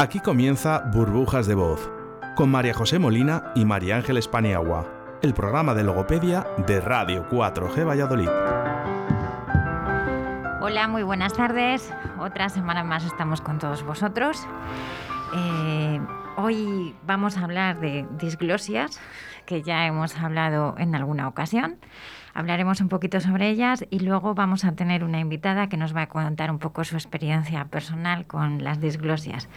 Aquí comienza Burbujas de Voz, con María José Molina y María Ángeles Paniagua, el programa de logopedia de Radio 4G Valladolid. Hola, muy buenas tardes. Otra semana más estamos con todos vosotros. Eh, hoy vamos a hablar de disglosias, que ya hemos hablado en alguna ocasión. Hablaremos un poquito sobre ellas y luego vamos a tener una invitada que nos va a contar un poco su experiencia personal con las disglosias.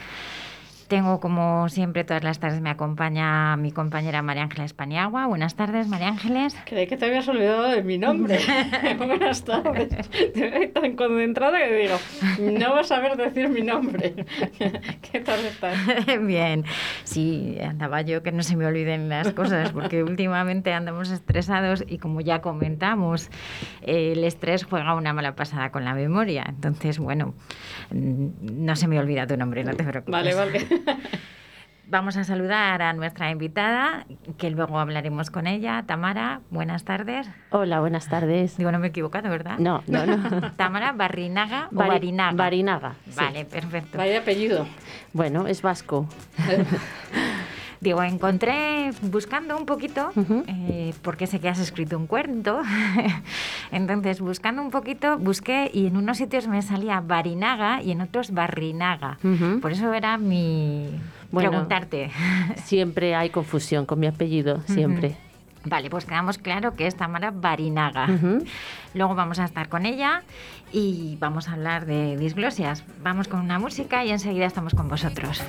Tengo, como siempre, todas las tardes me acompaña mi compañera María Ángeles Paniagua. Buenas tardes, María Ángeles. Creí que te habías olvidado de mi nombre. Buenas tardes. Estoy tan concentrada que digo, no vas a ver decir mi nombre. ¿Qué tal estás? Bien. Sí, andaba yo que no se me olviden las cosas, porque últimamente andamos estresados y como ya comentamos, el estrés juega una mala pasada con la memoria. Entonces, bueno, no se me olvida tu nombre, no te preocupes. Vale, vale. Vamos a saludar a nuestra invitada, que luego hablaremos con ella. Tamara, buenas tardes. Hola, buenas tardes. Digo, no me he equivocado, ¿verdad? No, no, no. Tamara Barrinaga o Bari- Barinaga. Barinaga, sí. Vale, perfecto. Vaya apellido. Bueno, es vasco. Digo, encontré buscando un poquito, eh, porque sé que has escrito un cuento. Entonces, buscando un poquito, busqué y en unos sitios me salía Barinaga y en otros Barrinaga. Por eso era mi Bueno. preguntarte. Siempre hay confusión con mi apellido, siempre. Vale, pues quedamos claro que es Tamara Barinaga. Luego vamos a estar con ella y vamos a hablar de disglosias. Vamos con una música y enseguida estamos con vosotros.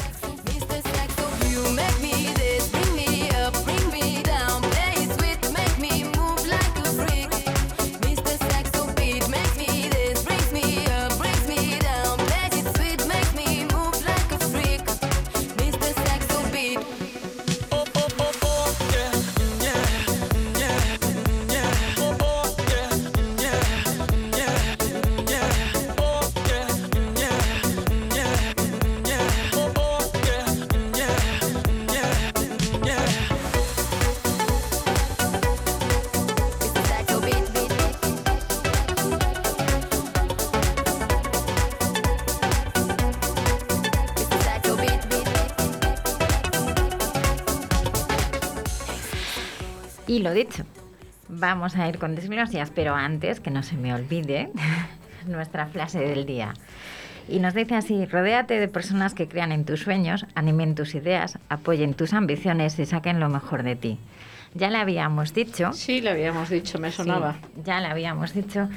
Lo dicho, vamos a ir con disglosias, pero antes, que no se me olvide, nuestra frase del día. Y nos dice así, rodéate de personas que crean en tus sueños, animen tus ideas, apoyen tus ambiciones y saquen lo mejor de ti. Ya le habíamos dicho, Sí, le habíamos dicho, me sonaba. Sí, ya le habíamos dicho,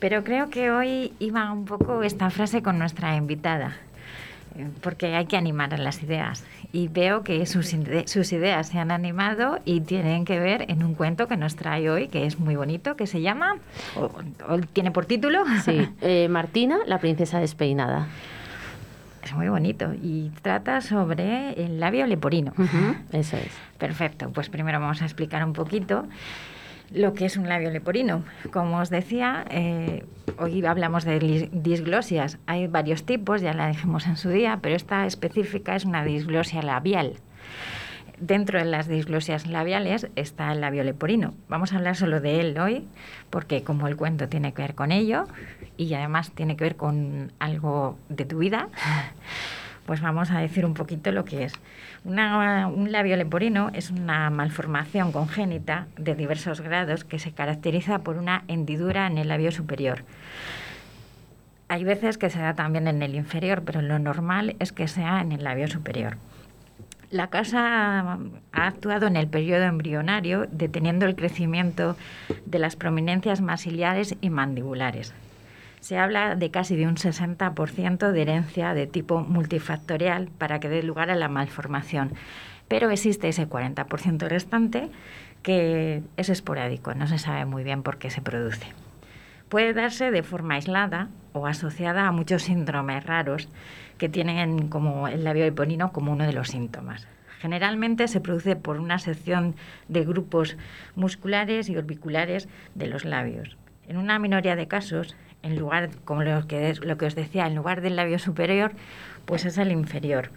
pero creo que hoy iba un poco esta frase con nuestra invitada, porque hay que animar a las ideas. Y veo que sus, ide- sus ideas se han animado y tienen que ver en un cuento que nos trae hoy, que es muy bonito, que se llama, o, o tiene por título, Sí. Eh, Martina, la princesa despeinada. es muy bonito, y trata sobre el labio leporino. Eso es. Perfecto, pues primero vamos a explicar un poquito lo que es un labio leporino. Como os decía, eh, hoy hablamos de disglosias. Hay varios tipos, ya la dijimos en su día, pero esta específica es una disglosia labial. Dentro de las disglosias labiales está el labio leporino. Vamos a hablar solo de él hoy, porque como el cuento tiene que ver con ello y además tiene que ver con algo de tu vida, pues vamos a decir un poquito lo que es. Una- un labio leporino es una malformación congénita de diversos grados que se caracteriza por una hendidura en el labio superior. Hay veces que se da también en el inferior, pero lo normal es que sea en el labio superior. La casa ha actuado en el periodo embrionario, deteniendo el crecimiento de las prominencias maxilares y mandibulares. Se habla de casi de un 60% de herencia de tipo multifactorial para que dé lugar a la malformación, pero existe ese 40% restante que es esporádico, no se sabe muy bien por qué se produce. Puede darse de forma aislada o asociada a muchos síndromes raros que tienen como el labio leporino como uno de los síntomas. Generalmente se produce por una sección de grupos musculares y orbiculares de los labios. En una minoría de casos, en lugar, como lo que, lo que os decía, en lugar del labio superior, pues es el inferior.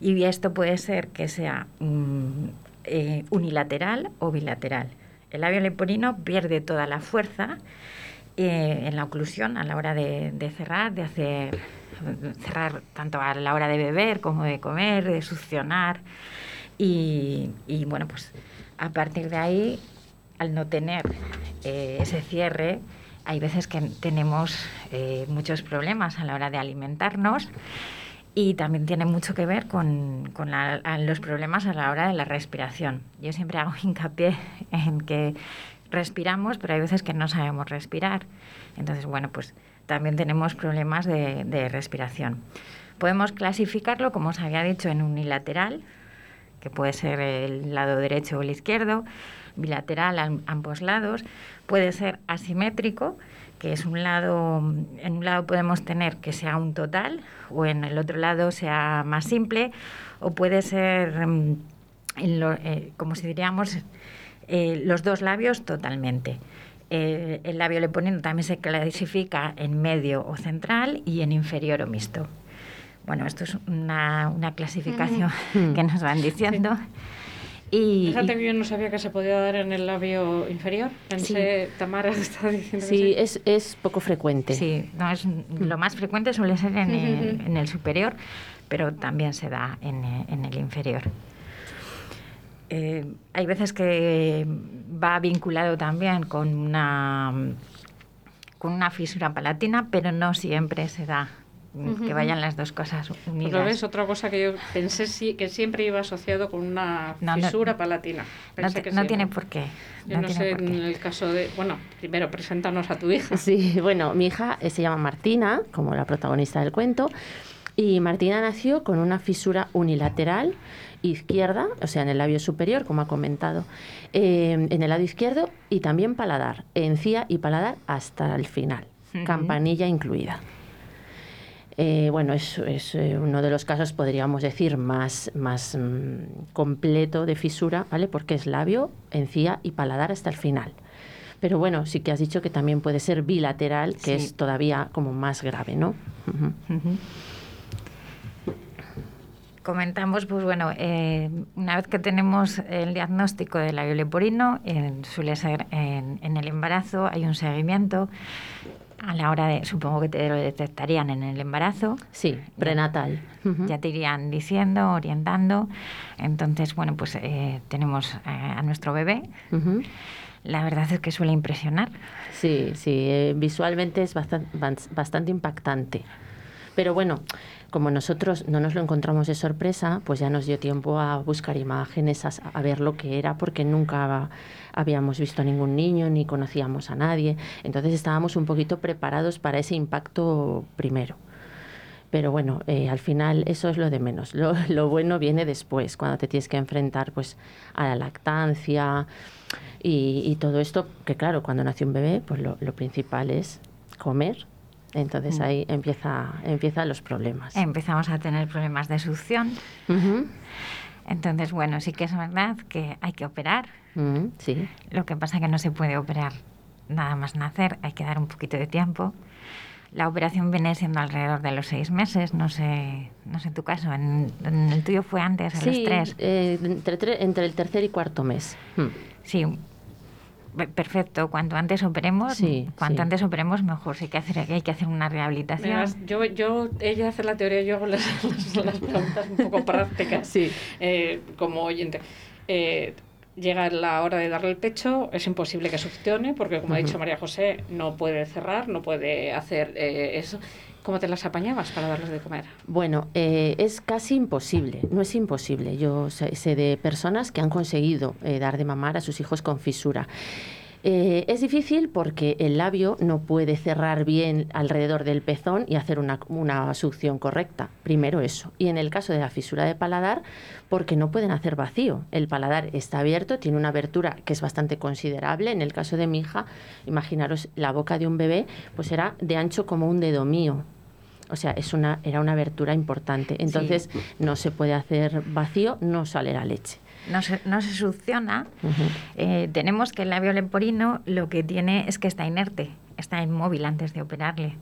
Y esto puede ser que sea mm, eh, unilateral o bilateral. El labio leporino pierde toda la fuerza eh, en la oclusión a la hora de, de cerrar, de hacer cerrar tanto a la hora de beber como de comer, de succionar. Y, y, bueno, pues a partir de ahí, al no tener eh, ese cierre, hay veces que tenemos eh, muchos problemas a la hora de alimentarnos y también tiene mucho que ver con, con la- los problemas a la hora de la respiración. Yo siempre hago hincapié en que respiramos, pero hay veces que no sabemos respirar. Entonces, bueno, pues también tenemos problemas de, de respiración. Podemos clasificarlo, como os había dicho, en unilateral, que puede ser el lado derecho o el izquierdo, bilateral a ambos lados, puede ser asimétrico, que es un lado, en un lado podemos tener que sea un total o en el otro lado sea más simple, o puede ser, mm, en lo- eh, como si diríamos, eh, los dos labios totalmente. Eh, el labio leporino también se clasifica en medio o central y en inferior o mixto. Bueno, esto es una, una clasificación que nos van diciendo. Y, Fíjate que yo no sabía que se podía dar en el labio inferior. Pensé, Tamara está diciendo que Sí, es, es poco frecuente. sí, no es, lo más frecuente suele ser en el, en el superior, pero también se da en, en el inferior. Eh, hay veces que va vinculado también con una, con una fisura palatina, pero no siempre se da que vayan las dos cosas Pues unidas. lo ves, otra cosa que yo pensé sí, que siempre iba asociado con una No, no- fisura palatina. No, Pensé te- que no sí. tiene por qué. Yo no, sé en qué. el caso de... Bueno, primero, preséntanos a tu hija. Sí, bueno, mi hija eh, se llama Martina, como la protagonista del cuento, y Martina nació con una fisura unilateral izquierda, o sea, en el labio superior, como ha comentado, eh, en el lado izquierdo y también paladar, encía y paladar hasta el final, Ujú. campanilla incluida. Eh, bueno, es, es, eh, uno de los casos, podríamos decir, más, más mm, completo de fisura, ¿vale? Porque es labio, encía y paladar hasta el final. Pero bueno, sí que has dicho que también puede ser bilateral, que Sí. es todavía como más grave, ¿no? Comentamos, pues bueno, eh, una vez que tenemos el diagnóstico del labio leporino, eh, suele ser en, en el embarazo, hay un seguimiento a la hora de, supongo que te lo detectarían en el embarazo, Sí, prenatal. Ya te irían diciendo, orientando. Entonces, bueno, pues eh, tenemos a nuestro bebé. La verdad es que suele impresionar. Sí, sí, eh, visualmente es bastan- bans- bastante impactante. Pero bueno, como nosotros no nos lo encontramos de sorpresa, pues ya nos dio tiempo a buscar imágenes, a, a ver lo que era, porque nunca habíamos visto a ningún niño ni conocíamos a nadie. Entonces estábamos un poquito preparados para ese impacto primero. Pero bueno, eh, al final eso es lo de menos. Lo, lo bueno viene después, cuando te tienes que enfrentar pues, a la lactancia y, y todo esto, que claro, cuando nace un bebé, pues lo principal es comer. Entonces Mm. ahí empieza, empiezan los problemas. Empezamos a tener problemas de succión. Entonces, bueno, sí que es verdad que hay que operar. sí, Lo que pasa que no se puede operar nada más nacer, hay que dar un poquito de tiempo. La operación viene siendo alrededor de los seis meses, no sé, no sé en tu caso, en, en el tuyo fue antes, a los sí tres. eh, entre, tre- entre el tercer y cuarto mes. Mm. Sí, perfecto. Cuanto antes operemos, Sí, cuanto sí. antes operemos mejor. Sí que hacer, hay que hacer una rehabilitación. Verás, yo, yo, ella hace la teoría, yo hago las, las, las preguntas un poco prácticas. Sí. Eh, como oyente. Eh, llega la hora de darle el pecho, es imposible que succione, porque como ha dicho. María José, no puede cerrar, no puede hacer eh, eso. ¿Cómo te las apañabas para darles de comer? Bueno, eh, es casi imposible, no es imposible. Yo sé, sé de personas que han conseguido eh, dar de mamar a sus hijos con fisura. Eh, es difícil porque el labio no puede cerrar bien alrededor del pezón y hacer una, una succión correcta. Primero eso. Y en el caso de la fisura de paladar, porque no pueden hacer vacío. El paladar está abierto, tiene una abertura que es bastante considerable. En el caso de mi hija, imaginaros la boca de un bebé, pues era de ancho como un dedo mío. O sea, es una, era una abertura importante. Entonces, no se puede hacer vacío, no sale la leche. No se, no se succiona. Eh, tenemos que el labio leporino lo que tiene es que está inerte, está inmóvil antes de operarle.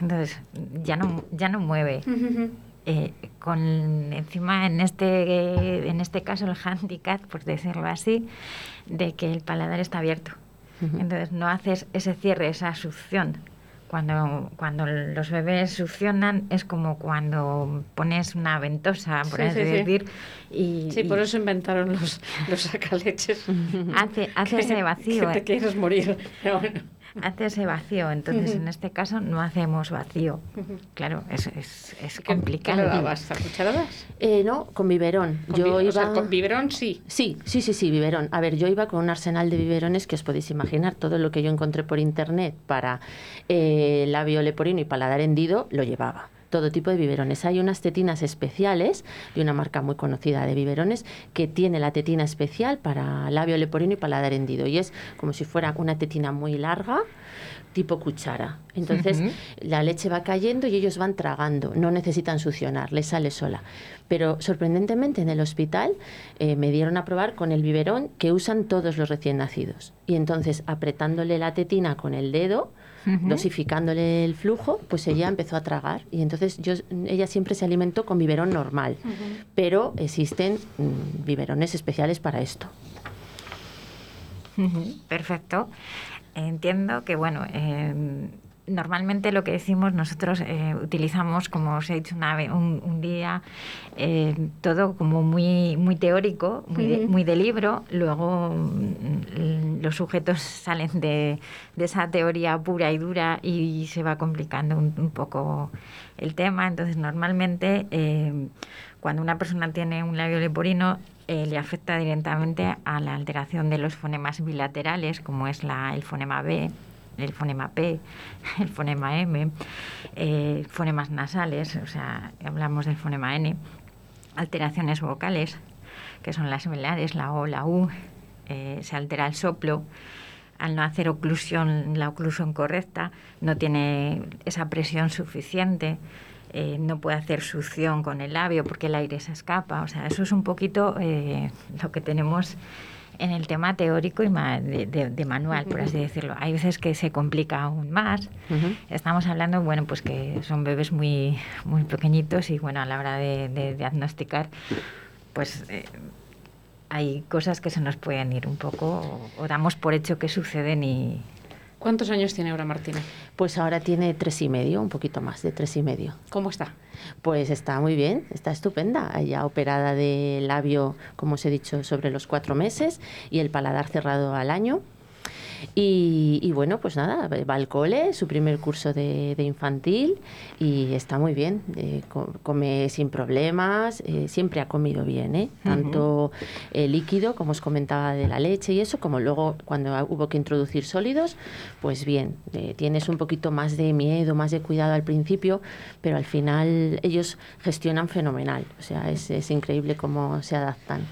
Entonces, ya no, ya no mueve. Eh, con encima en este en este caso el handicap por decirlo así de que el paladar está abierto entonces no haces ese cierre esa succión cuando, cuando los bebés succionan es como cuando pones una ventosa, por Sí, así sí, sí. decir, y, Sí, por eso inventaron los, los sacaleches. hace, hace Que- ese vacío. Que te eh, quieres morir. Bueno. Hace ese vacío. Entonces, en este caso, no hacemos vacío. Claro, es, es, es ¿Qué- ¿Qué complicado. le dabas? ¿A cucharadas? Eh, no, con biberón. Con yo bi- iba... O sea, con biberón sí. Sí, sí, sí, sí, biberón. A ver, yo iba con un arsenal de biberones que os podéis imaginar. Todo lo que yo encontré por internet para eh, labio leporino y paladar hendido, lo llevaba. Todo tipo de biberones. Hay unas tetinas especiales de una marca muy conocida de biberones que tiene la tetina especial para labio leporino y paladar hendido. Y es como si fuera una tetina muy larga, tipo cuchara. Entonces la leche va cayendo y ellos van tragando, no necesitan succionar, les sale sola. Pero sorprendentemente en el hospital eh, me dieron a probar con el biberón que usan todos los recién nacidos. Y entonces apretándole la tetina con el dedo, dosificándole el flujo, pues ella empezó a tragar. Y entonces yo, ella siempre se alimentó con biberón normal. Pero existen mm, biberones especiales para esto. Perfecto. Entiendo que, bueno, eh, normalmente lo que decimos nosotros eh, utilizamos, como os he dicho una un, un día, eh, todo como muy, muy teórico, muy de, muy de libro. Luego mm, los sujetos salen de, de esa teoría pura y dura y se va complicando un, un poco el tema. Entonces, normalmente, eh, cuando una persona tiene un labio leporino, eh, le afecta directamente a la alteración de los fonemas bilaterales, como es la, el fonema B, el fonema P, el fonema M, eh, fonemas nasales, o sea, hablamos del fonema N, alteraciones vocales, que son las velares, la O, la U, eh, se altera el soplo, al no hacer oclusión, la oclusión correcta, no tiene esa presión suficiente, eh, no puede hacer succión con el labio porque el aire se escapa. O sea, eso es un poquito eh, lo que tenemos en el tema teórico y de, de- de manual, por así decirlo. Hay veces que se complica aún más. Estamos hablando, bueno, pues que son bebés muy, muy pequeñitos y bueno, a la hora de, de diagnosticar, pues eh, hay cosas que se nos pueden ir un poco o, o damos por hecho que suceden y ¿Cuántos años tiene ahora Martina? Pues ahora tiene tres y medio, un poquito más de tres y medio. ¿Cómo está? Pues está muy bien, está estupenda. Ya operada de labio, como os he dicho, sobre los cuatro meses y el paladar cerrado al año. Y, y bueno, pues nada, va al cole, su primer curso de, de infantil y está muy bien. eh, co- come sin problemas, eh, siempre ha comido bien, ¿eh? tanto eh, líquido, como os comentaba, de la leche y eso, como luego cuando hubo que introducir sólidos, pues bien, eh, tienes un poquito más de miedo, más de cuidado al principio, pero al final ellos gestionan fenomenal. O sea, es, es increíble cómo se adaptan.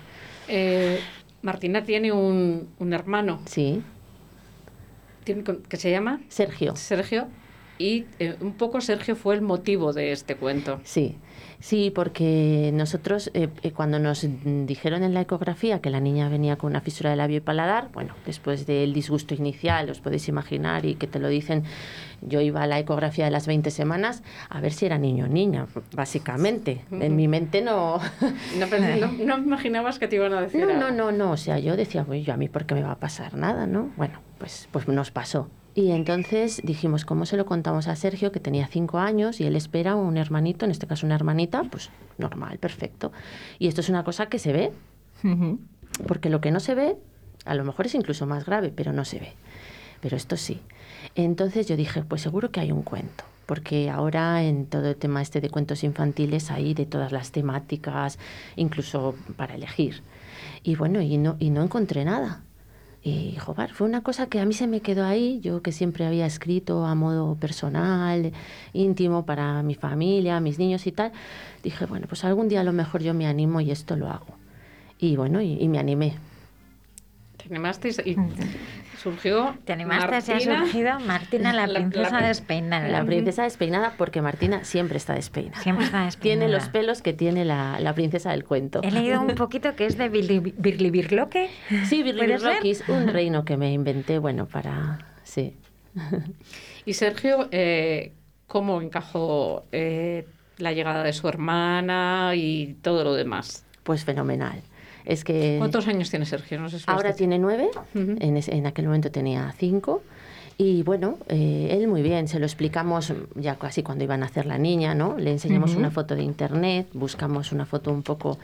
Eh, Martina tiene un, un hermano Sí, que se llama Sergio. Sergio y eh, un poco Sergio fue el motivo de este cuento. Sí, sí, porque nosotros eh, eh, cuando nos dijeron en la ecografía que la niña venía con una fisura de labio y paladar, bueno, después del disgusto inicial, os podéis imaginar, y que te lo dicen, yo iba a la ecografía de las 20 semanas a ver si era niño o niña, básicamente. En mi mente no... No, no, no imaginabas que te iban a decir No, algo. no, no, no. O sea, yo decía, "Uy, yo a mí, ¿por qué me va a pasar nada, no? Bueno, pues, pues nos pasó. Y entonces dijimos, ¿cómo se lo contamos a Sergio, que tenía cinco años y él espera un hermanito, en este caso una hermanita? Pues normal, perfecto. Y esto es una cosa que se ve, porque lo que no se ve, a lo mejor es incluso más grave, pero no se ve. Pero esto sí. Entonces yo dije, pues seguro que hay un cuento, porque ahora en todo el tema este de cuentos infantiles hay de todas las temáticas, incluso para elegir. Y bueno, y no, y no encontré nada. Y joder, fue una cosa que a mí se me quedó ahí, yo que siempre había escrito a modo personal, íntimo para mi familia, mis niños y tal, dije, bueno, pues algún día a lo mejor yo me animo y esto lo hago. Y bueno, y, y me animé. Te animaste y surgió. te animaste, se ha Martina. surgido Martina, la princesa la- despeinada. La princesa despeinada porque Martina siempre está despeinada. Siempre está despeinada. Tiene los pelos que tiene la, la princesa del cuento. He leído un poquito que es de Birli- Birli Birloque. Sí, Birli ¿Puede ser? Birlokis, un reino que me inventé, bueno, para... Sí. Y Sergio, eh, ¿cómo encajó eh, la llegada de su hermana y todo lo demás? Pues fenomenal. Es que... ¿Cuántos años tiene Sergio? No sé si lo Ahora tiene nueve, en, ese- en aquel momento tenía cinco. Y bueno, eh, él muy bien, se lo explicamos ya casi cuando iban a hacer la niña, ¿no? Le enseñamos una foto de internet, buscamos una foto un poco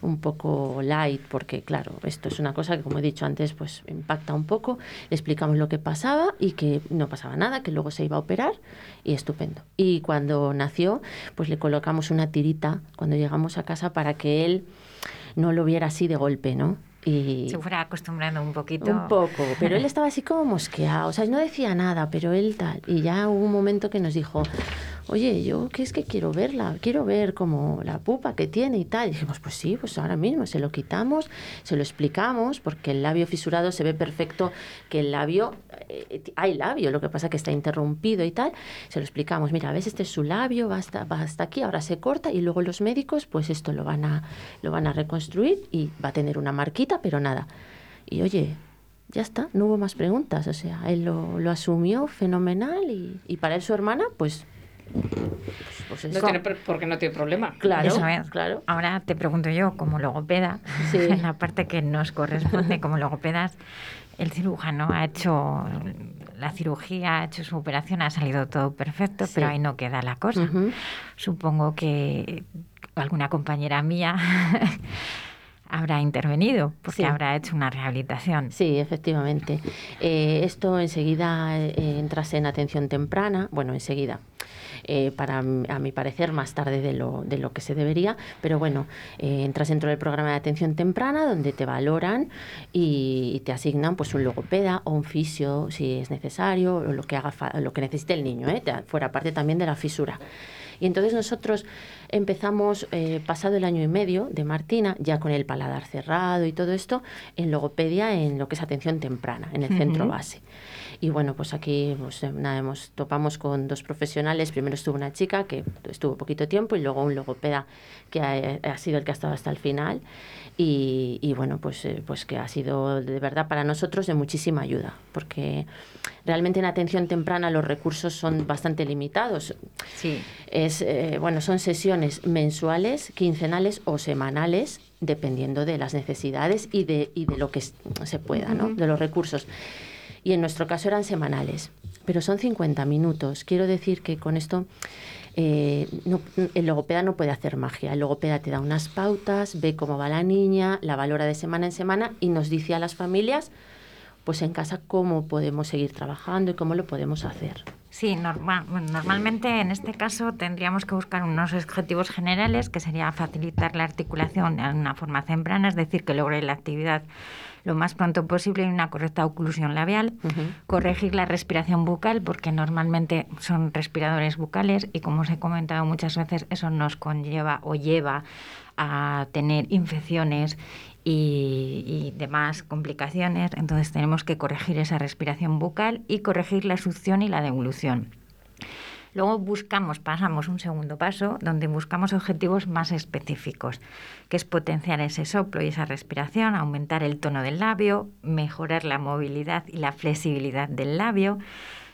un poco light, porque claro, esto es una cosa que como he dicho antes, pues impacta un poco. Le explicamos lo que pasaba y que no pasaba nada, que luego se iba a operar y estupendo. Y cuando nació, pues le colocamos una tirita cuando llegamos a casa para que él no lo viera así de golpe, ¿no? Y Se fuera acostumbrando un poquito. un poco, pero él estaba así como mosqueado, o sea, no decía nada, pero él tal. Y ya hubo un momento que nos dijo, oye, yo qué es que quiero verla, quiero ver como la pupa que tiene y tal. Y dijimos, pues sí, pues ahora mismo se lo quitamos, se lo explicamos, porque el labio fisurado se ve perfecto que el labio, eh, hay labio, lo que pasa que está interrumpido y tal. Se lo explicamos, mira, ves, este es su labio, va hasta, va hasta aquí, ahora se corta y luego los médicos, pues esto lo van a, lo van a reconstruir y va a tener una marquita, pero nada. Y oye, ya está, no hubo más preguntas. O sea, él lo, lo asumió fenomenal y, y para él su hermana, pues. Pues, pues es No tiene, porque no tiene problema. Claro, Eso es. claro. Ahora te pregunto yo, como logopeda, Sí. en la parte que nos corresponde como logopedas, el cirujano ha hecho la cirugía, ha hecho su operación, ha salido todo perfecto, Sí. pero ahí no queda la cosa. Ujú. Supongo que alguna compañera mía habrá intervenido, porque Sí. habrá hecho una rehabilitación. Sí, efectivamente. Eh, esto enseguida eh, entras en atención temprana, bueno, enseguida. eh, para a mi parecer más tarde de lo, de lo que se debería, pero bueno, eh, entras dentro del programa de atención temprana donde te valoran y, y te asignan pues un logopeda o un fisio si es necesario, o lo que haga fa- lo que necesite el niño, ¿eh? Fuera parte también de la fisura. Y entonces nosotros empezamos, eh, pasado el año y medio de Martina, ya con el paladar cerrado y todo esto, en logopedia, en lo que es atención temprana, en el centro base. Y bueno, pues aquí pues, nada, hemos, topamos con dos profesionales. Primero estuvo una chica que estuvo poquito tiempo y luego un logopeda que ha, ha sido el que ha estado hasta el final. Y, y bueno, pues, eh, pues que ha sido de verdad para nosotros de muchísima ayuda, porque realmente en atención temprana los recursos son bastante limitados. Sí. Es, eh, bueno, son sesiones mensuales, quincenales o semanales, dependiendo de las necesidades y de, y de lo que se pueda, ¿no? De los recursos. Y en nuestro caso eran semanales, pero son 50 minutos. Quiero decir que con esto eh, el logopeda no puede hacer magia. El logopeda te da unas pautas, ve cómo va la niña, la valora de semana en semana y nos dice a las familias, pues en casa, cómo podemos seguir trabajando y cómo lo podemos hacer. Sí, normalmente en este caso tendríamos que buscar unos objetivos generales, que sería facilitar la articulación en una forma temprana, es decir, que logre la actividad lo más pronto posible y una correcta oclusión labial, corregir la respiración bucal, porque normalmente son respiradores bucales y como os he comentado muchas veces, eso nos conlleva o lleva a tener infecciones y, y demás complicaciones. Entonces tenemos que corregir esa respiración bucal y corregir la succión y la devolución. Luego buscamos, pasamos un segundo paso, donde buscamos objetivos más específicos, que es potenciar ese soplo y esa respiración, aumentar el tono del labio, mejorar la movilidad y la flexibilidad del labio,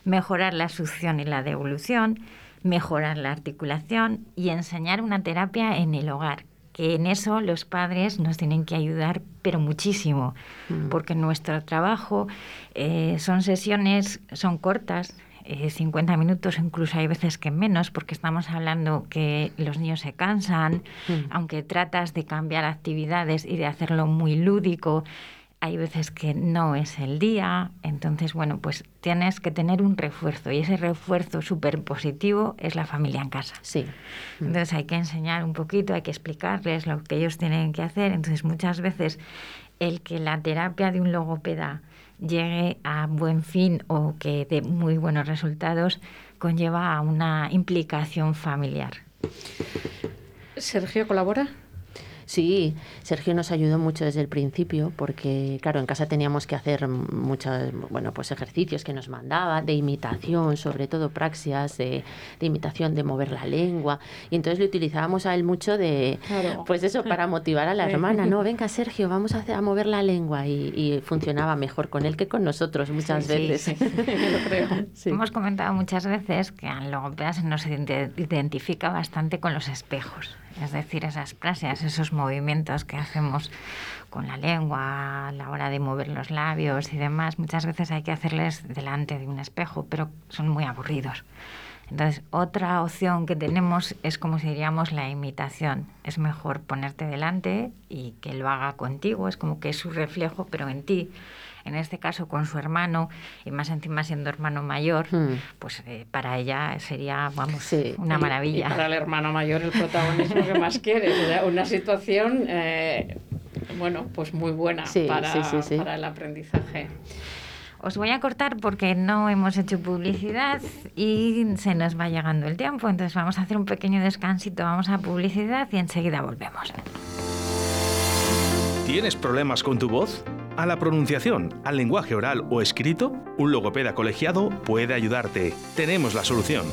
mejorar la succión y la devolución, mejorar la articulación y enseñar una terapia en el hogar, que en eso los padres nos tienen que ayudar, pero muchísimo, porque nuestro trabajo eh, son sesiones, son cortas, eh, 50 minutos, incluso hay veces que menos, porque estamos hablando que los niños se cansan, Mm. aunque tratas de cambiar actividades y de hacerlo muy lúdico, hay veces que no es el día, entonces, bueno, pues tienes que tener un refuerzo y ese refuerzo súper positivo es la familia en casa. Sí. Entonces hay que enseñar un poquito, hay que explicarles lo que ellos tienen que hacer. Entonces muchas veces el que la terapia de un logopeda llegue a buen fin o que dé muy buenos resultados conlleva a una implicación familiar. Sergio colabora. Sí, Sergio nos ayudó mucho desde el principio porque, claro, en casa teníamos que hacer muchos, bueno, pues ejercicios que nos mandaba, de imitación, sobre todo praxias, de, de imitación, de mover la lengua. Y entonces le utilizábamos a él mucho de, Claro. pues eso, para motivar a la hermana. No, venga, Sergio, vamos a, hacer, a mover la lengua. Y, y funcionaba mejor con él que con nosotros muchas Sí, veces. sí. Lo creo. Hemos comentado muchas veces que al logopeda se nos ident- identifica bastante con los espejos. Es decir, esas frases, esos movimientos que hacemos con la lengua a la hora de mover los labios y demás, muchas veces hay que hacerles delante de un espejo, pero son muy aburridos. Entonces, otra opción que tenemos es como si diríamos la imitación. Es mejor ponerte delante y que lo haga contigo, es como que es su reflejo, pero en ti. En este caso con su hermano, y más encima siendo hermano mayor, Hmm. pues eh, para ella sería, vamos, Sí. una maravilla. Y para el hermano mayor el protagonismo que más sea, una situación, eh, bueno, pues muy buena Sí, para, sí, sí, sí. para el aprendizaje. Os voy a cortar porque no hemos hecho publicidad y se nos va llegando el tiempo. Entonces vamos a hacer un pequeño descansito, vamos a publicidad y enseguida volvemos. ¿Tienes problemas con tu voz? ¿A la pronunciación, al lenguaje oral o escrito? Un logopeda colegiado puede ayudarte. Tenemos la solución.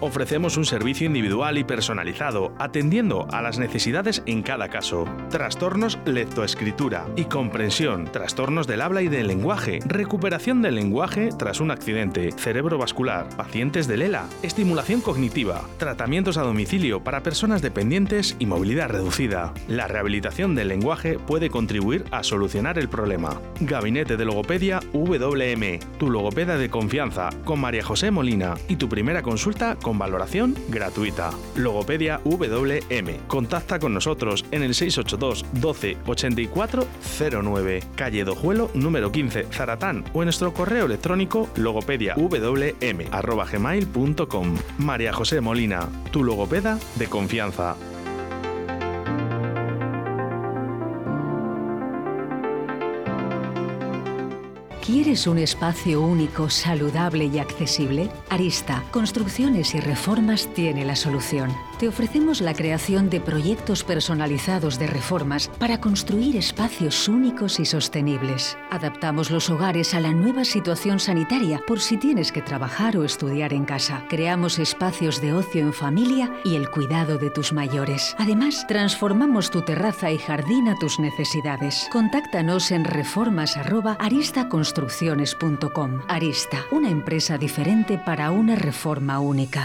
Ofrecemos un servicio individual y personalizado, atendiendo a las necesidades en cada caso. Trastornos lectoescritura y comprensión, trastornos del habla y del lenguaje, recuperación del lenguaje tras un accidente, cerebrovascular, pacientes de LELA, estimulación cognitiva, tratamientos a domicilio para personas dependientes y movilidad reducida. La rehabilitación del lenguaje puede contribuir a solucionar el problema. Gabinete de Logopedia WM, tu logopeda de confianza, con María José Molina y tu primera consulta con valoración gratuita. Logopedia WM. Contacta con nosotros en el 682 12 84 09, calle Dojuelo número 15, Zaratán o en nuestro correo electrónico logopediawm@gmail.com. María José Molina, tu logopeda de confianza. ¿Quieres un espacio único, saludable y accesible? Arista, Construcciones y Reformas tiene la solución. Te ofrecemos la creación de proyectos personalizados de reformas para construir espacios únicos y sostenibles. Adaptamos los hogares a la nueva situación sanitaria por si tienes que trabajar o estudiar en casa. Creamos espacios de ocio en familia y el cuidado de tus mayores. Además, transformamos tu terraza y jardín a tus necesidades. Contáctanos en reformas@aristaconstrucciones.com. Arista, una empresa diferente para una reforma única.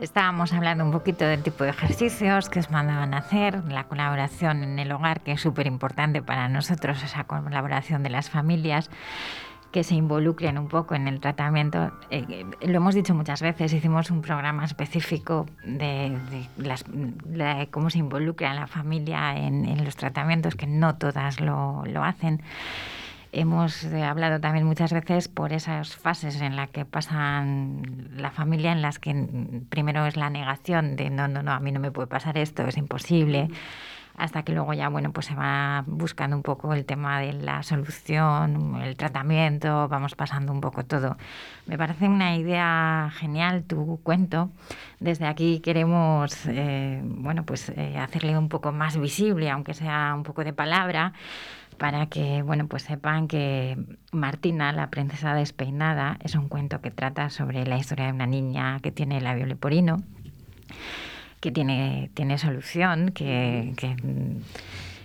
Estábamos hablando un poquito del tipo de ejercicios que os mandaban a hacer, la colaboración en el hogar, que es súper importante para nosotros, esa colaboración de las familias que se involucren un poco en el tratamiento. Eh, eh, lo hemos dicho muchas veces, hicimos un programa específico de, de las- de cómo se involucra la familia en, en los tratamientos, que no todas lo, lo hacen. Hemos eh, hablado también muchas veces por esas fases en las que pasan la familia, en las que mm, primero es la negación de no, no, no, a mí no me puede pasar esto, es imposible, hasta que luego ya, bueno, pues se va buscando un poco el tema de la solución, el tratamiento, vamos pasando un poco todo. Me parece una idea genial tu cuento. Desde aquí queremos, eh, bueno, pues eh, hacerle un poco más visible, aunque sea un poco de palabra, para que bueno pues sepan que Martina, la princesa despeinada, es un cuento que trata sobre la historia de una niña que tiene labio leporino, que tiene, tiene solución, que, que,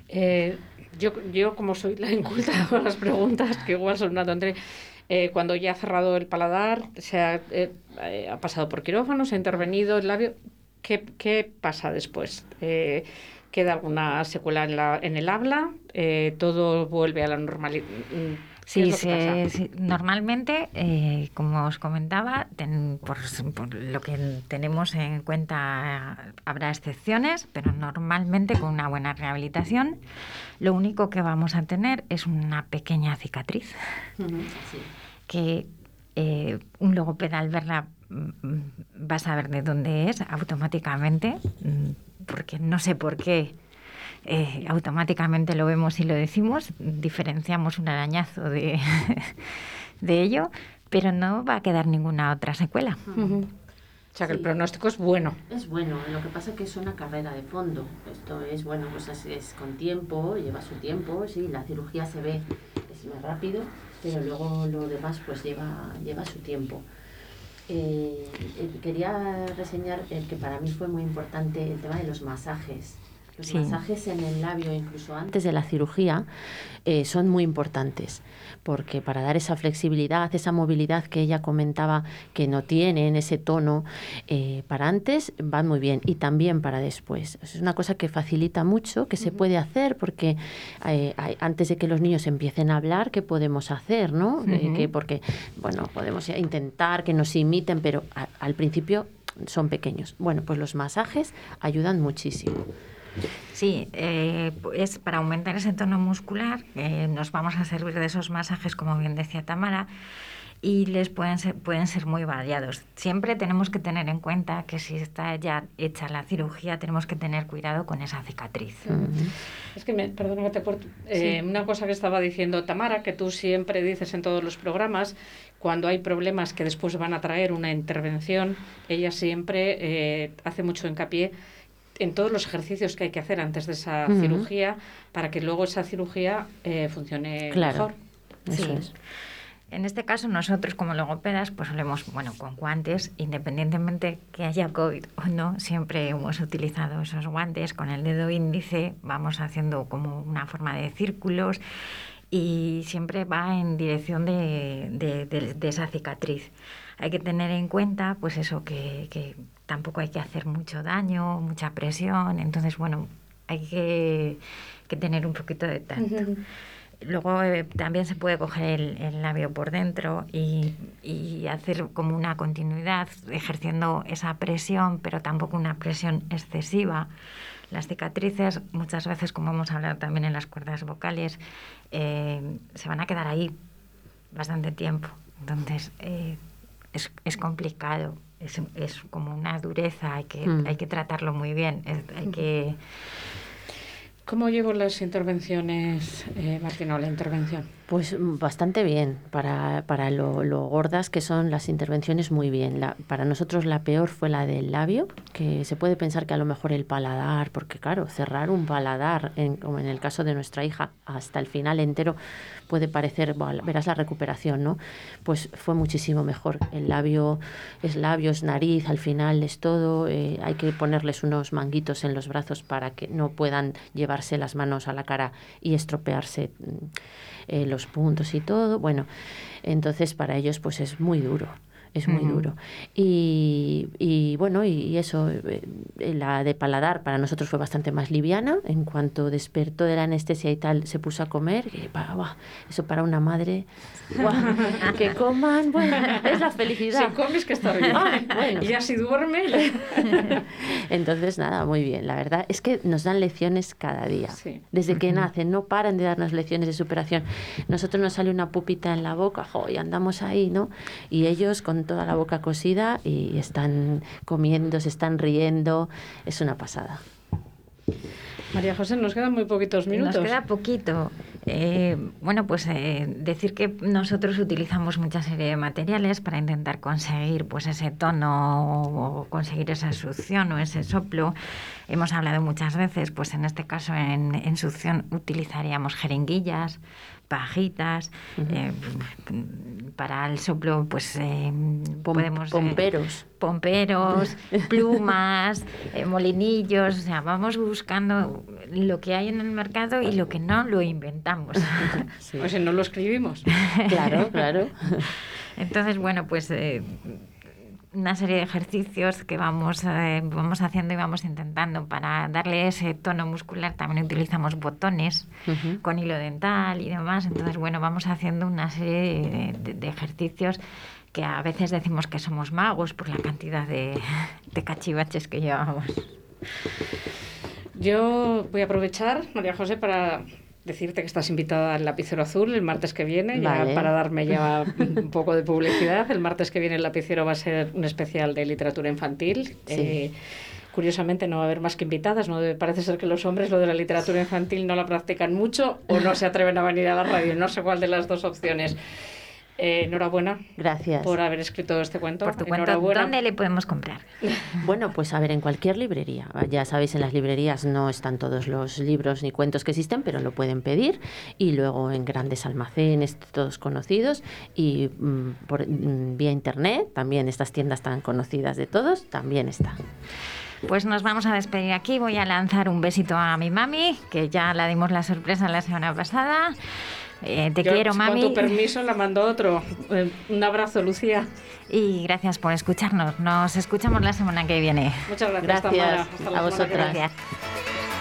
Eh, yo, yo, como soy la inculta con las preguntas, que igual son una tontería, eh, cuando ya ha cerrado el paladar, se ha, eh, ha pasado por quirófano, se ha intervenido el labio, ¿qué, qué pasa después? Eh, ¿Queda alguna secuela en, la, en el habla? ¿Todo vuelve a la normalidad? Sí, se- sí, normalmente, eh, como os comentaba, ten- por, por lo que tenemos en cuenta, habrá excepciones, pero normalmente con una buena rehabilitación, lo único que vamos a tener es una pequeña cicatriz. Que eh, un logopeda al verla mm, va a saber de dónde es automáticamente, mm, porque no sé por qué eh, automáticamente lo vemos y lo decimos, diferenciamos un arañazo de, de ello, pero no va a quedar ninguna otra secuela. O sea, que el pronóstico es bueno. Es bueno, lo que pasa es que es una carrera de fondo. Esto es, bueno, pues es, es con tiempo, lleva su tiempo, sí, la cirugía se ve, es más rápido, pero luego lo demás pues lleva, lleva su tiempo. Eh, eh, quería reseñar el que para mí fue muy importante el tema de los masajes. Los Sí. masajes en el labio, incluso antes de la cirugía, eh, son muy importantes, porque para dar esa flexibilidad, esa movilidad que ella comentaba que no tiene en ese tono, eh, para antes van muy bien y también para después. Es una cosa que facilita mucho, que se puede hacer, porque eh, antes de que los niños empiecen a hablar, ¿qué podemos hacer? ¿no? Eh, que porque, bueno, podemos intentar que nos imiten, pero a- al principio son pequeños. Bueno, pues los masajes ayudan muchísimo. Sí, eh, es para aumentar ese tono muscular. eh, nos vamos a servir de esos masajes, como bien decía Tamara, y les pueden ser, pueden ser muy variados. Siempre tenemos que tener en cuenta que si está ya hecha la cirugía, tenemos que tener cuidado con esa cicatriz. Es que, me, perdona que te corto. Eh, Una cosa que estaba diciendo Tamara, que tú siempre dices en todos los programas, cuando hay problemas que después van a traer una intervención, ella siempre eh, hace mucho hincapié en todos los ejercicios que hay que hacer antes de esa cirugía para que luego esa cirugía eh, funcione Claro. mejor. Eso Sí. es. En este caso, nosotros como logopedas, pues solemos, bueno, con guantes, independientemente que haya COVID o no, siempre hemos utilizado esos guantes. Con el dedo índice vamos haciendo como una forma de círculos y siempre va en dirección de, de- de- de esa cicatriz. Hay que tener en cuenta, pues eso, que, que tampoco hay que hacer mucho daño, mucha presión. Entonces, bueno, hay que, que tener un poquito de tacto. Luego eh, también se puede coger el, el labio por dentro y, y hacer como una continuidad, ejerciendo esa presión, pero tampoco una presión excesiva. Las cicatrices, muchas veces, como hemos hablado también en las cuerdas vocales, eh, se van a quedar ahí bastante tiempo. Entonces, eh, es, es complicado, es, es como una dureza, hay que, Mm. hay que tratarlo muy bien, hay que... ¿Cómo llevo las intervenciones, eh, Martina, o la intervención? Pues mm, bastante bien, para, para lo, gordas que son las intervenciones muy bien. Para nosotros la peor fue la del labio, que se puede pensar que a lo mejor el paladar, porque claro, cerrar un paladar, en- como en el caso de nuestra hija, hasta el final entero puede parecer, "Buah, verás la recuperación, ¿no? Pues fue muchísimo mejor. El labio es labio, nariz, al final es todo. eh, hay que ponerles unos manguitos en los brazos para que no puedan las manos a la cara y estropearse mm, eh, los puntos y todo. Bueno, entonces para ellos pues es muy duro. Es muy duro. Y, y bueno, y, eso, eh, la de paladar para nosotros fue bastante más liviana. En cuanto despertó de la anestesia y tal, se puso a comer. Y, eso para una madre, buah, que coman, bueno, es la felicidad. Si comes, que está bien. Ay, bueno. Y ya si duerme... Entonces, nada, muy bien. La verdad es que nos dan lecciones cada día. Sí. Desde que nacen, no paran de darnos lecciones de superación. Nosotros nos sale una pupita en la boca, jo, y andamos ahí, ¿no? Y ellos con toda la boca cosida y están comiendo, se están riendo. Es una pasada. María José, nos quedan muy poquitos minutos. Nos queda poquito. Eh, bueno, pues eh, decir que nosotros utilizamos mucha serie de materiales para intentar conseguir pues ese tono o conseguir esa succión o ese soplo. Hemos hablado muchas veces, pues en este caso en, en succión utilizaríamos jeringuillas, pajitas. eh, para el soplo, pues eh, Pom- podemos... eh, pomperos. pomperos, plumas, eh, molinillos, o sea, vamos buscando lo que hay en el mercado y lo que no lo inventamos. Sí. O si no lo escribimos. Claro, claro. Entonces, bueno, pues eh, una serie de ejercicios que vamos, eh, vamos haciendo y vamos intentando para darle ese tono muscular. También utilizamos botones Ujú. con hilo dental y demás. Entonces, bueno, vamos haciendo una serie de, de- de ejercicios que a veces decimos que somos magos por la cantidad de, de cachivaches que llevamos. Yo voy a aprovechar, María José, para decirte que estás invitada al lapicero azul el martes que viene, ya para darme ya un poco de publicidad. El martes que viene el lapicero va a ser un especial de literatura infantil. Eh, curiosamente no va a haber más que invitadas, no parece ser que los hombres lo de la literatura infantil no la practican mucho o no se atreven a venir a la radio, no sé cuál de las dos opciones. Eh, enhorabuena Gracias. por haber escrito este cuento. Por tu cuento. ¿dónde le podemos comprar? Bueno, pues a ver, en cualquier librería. Ya sabéis, en las librerías no están todos los libros ni cuentos que existen, pero lo pueden pedir. Y luego en grandes almacenes, todos conocidos. Y mm, por, mm, vía internet, también estas tiendas tan conocidas de todos, también está. Pues nos vamos a despedir aquí. Voy a lanzar un besito a mi mami, que ya la dimos la sorpresa la semana pasada. Eh, te Yo, quiero, mami. Con tu permiso la mando otro. Eh, un abrazo, Lucía. Y gracias por escucharnos. Nos escuchamos la semana que viene. Muchas gracias, Gracias Tamara. Hasta la a semana que vosotras. viene. Gracias.